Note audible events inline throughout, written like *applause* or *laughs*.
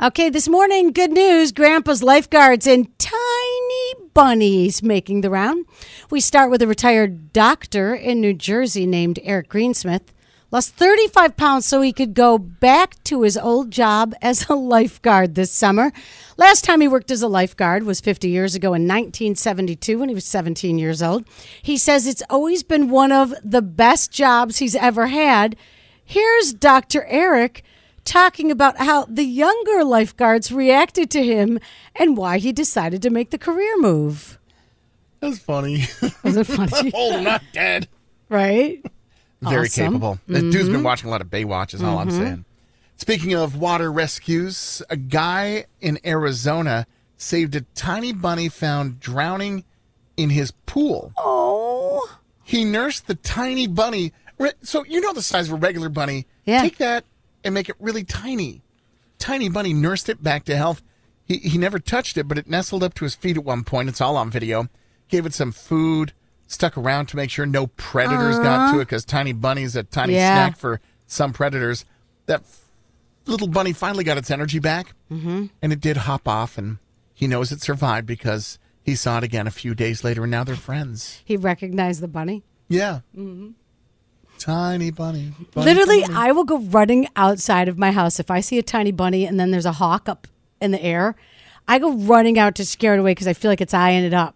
Okay, this morning, good news. Grandpa's lifeguards and tiny bunnies making the round. We start with a retired doctor in New Jersey named Eric Greensmith. Lost 35 pounds so he could go back to his old job as a lifeguard this summer. Last time he worked as a lifeguard was 50 years ago in 1972 when he was 17 years old. He says it's always been one of the best jobs he's ever had. Here's Dr. Eric talking about how the younger lifeguards reacted to him and why he decided to make the career move. That's funny. Was it funny? I'm *laughs* oh, not dead. right? Very Awesome. capable. The dude's been mm-hmm. watching a lot of Baywatch, is all I'm mm-hmm. saying. Speaking of water rescues, a guy in Arizona saved a tiny bunny found drowning in his pool. Oh. He nursed the tiny bunny. So, you know the size of a regular bunny. Yeah. Take that and make it really tiny. Tiny bunny nursed it back to health. He, he never touched it, but it nestled up to his feet at one point. It's all on video. Gave it some food, stuck around to make sure no predators got to it because tiny bunny's a tiny Yeah. snack for some predators. That f- little bunny finally got its energy back, mm-hmm. and it did hop off, and he knows it survived because he saw it again a few days later, and now they're friends. He recognized the bunny. Yeah. Tiny bunny. bunny Literally, bunny. I will go running outside of my house if I see a tiny bunny and then there's a hawk up in the air. I go running out to scare it away because I feel like it's eyeing it up.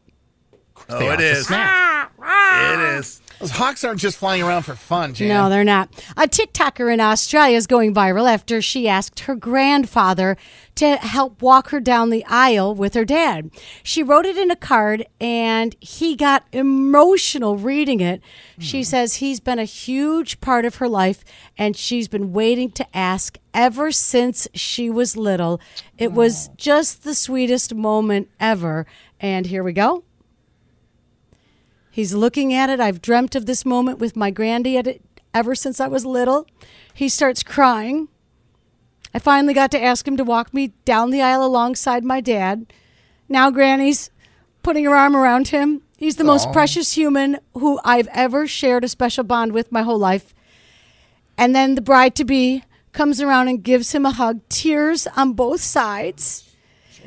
Oh, are it to is. snack. It is. Those hawks aren't just flying around for fun, Jan. No, they're not. A TikToker in Australia is going viral after she asked her grandfather to help walk her down the aisle with her dad. She wrote it in a card and he got emotional reading it. She hmm. says he's been a huge part of her life and she's been waiting to ask ever since she was little. It was just the sweetest moment ever. And here we go. He's looking at it. I've dreamt of this moment with my granddad at it ever since I was little. He starts crying. I finally got to ask him to walk me down the aisle alongside my dad. Now Granny's putting her arm around him. He's the most precious human who I've ever shared a special bond with my whole life. And then the bride to be comes around and gives him a hug, tears on both sides.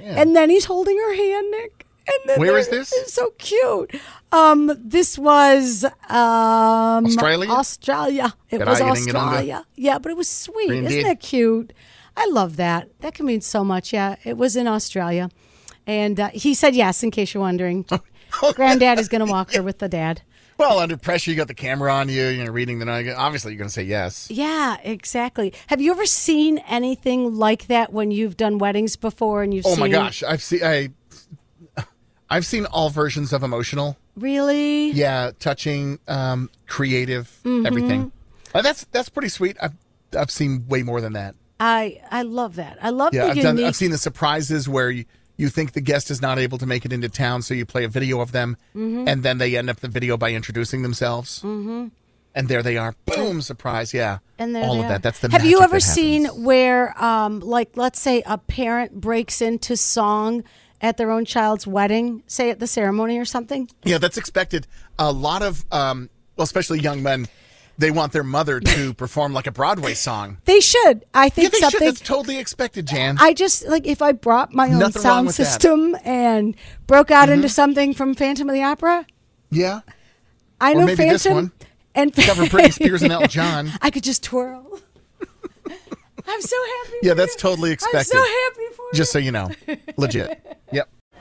And then he's holding her hand, Nick. And then Where is this? It's so cute. Um, this was um, Australia? Australia. It was eye, getting it on the Australia. Yeah, but it was sweet. Indeed. Isn't that cute? I love that. That can mean so much. Yeah, it was in Australia, and uh, he said yes. In case you're wondering, *laughs* Granddad is going to walk her with the dad. Well, under pressure, you got the camera on you, you're reading the night. Obviously, you're going to say yes. Yeah, exactly. Have you ever seen anything like that when you've done weddings before and you've Oh seen? my gosh, I've seen I, I've seen all versions of emotional. Really? Yeah, touching, um, creative, Mm-hmm. everything. Uh, that's that's pretty sweet. I've I've seen way more than that. I I love that. I love Yeah, the I've done. I've seen the surprises where you, you think the guest is not able to make it into town, so you play a video of them, Mm-hmm. and then they end up the video by introducing themselves. Mm-hmm. And there they are. Boom! Surprise! Yeah. and all of are. that. That's the. Have you ever seen where, um, like, let's say a parent breaks into song at their own child's wedding, say at the ceremony or something? Yeah, that's expected. A lot of, um, well, especially young men, they want their mother to *laughs* perform like a Broadway song. They should. I think Yeah, they should. That's totally expected, Jan. I just like if I brought my own Nothing sound with that. Mm-hmm. system and broke out into something from Phantom of the Opera. yeah. I Or know maybe Phantom this one. and Cover Britney Spears and Elton *laughs* John. I could just twirl. *laughs* I'm so happy. Yeah, that's you. totally expected. I'm so happy for Just so you. you know, legit.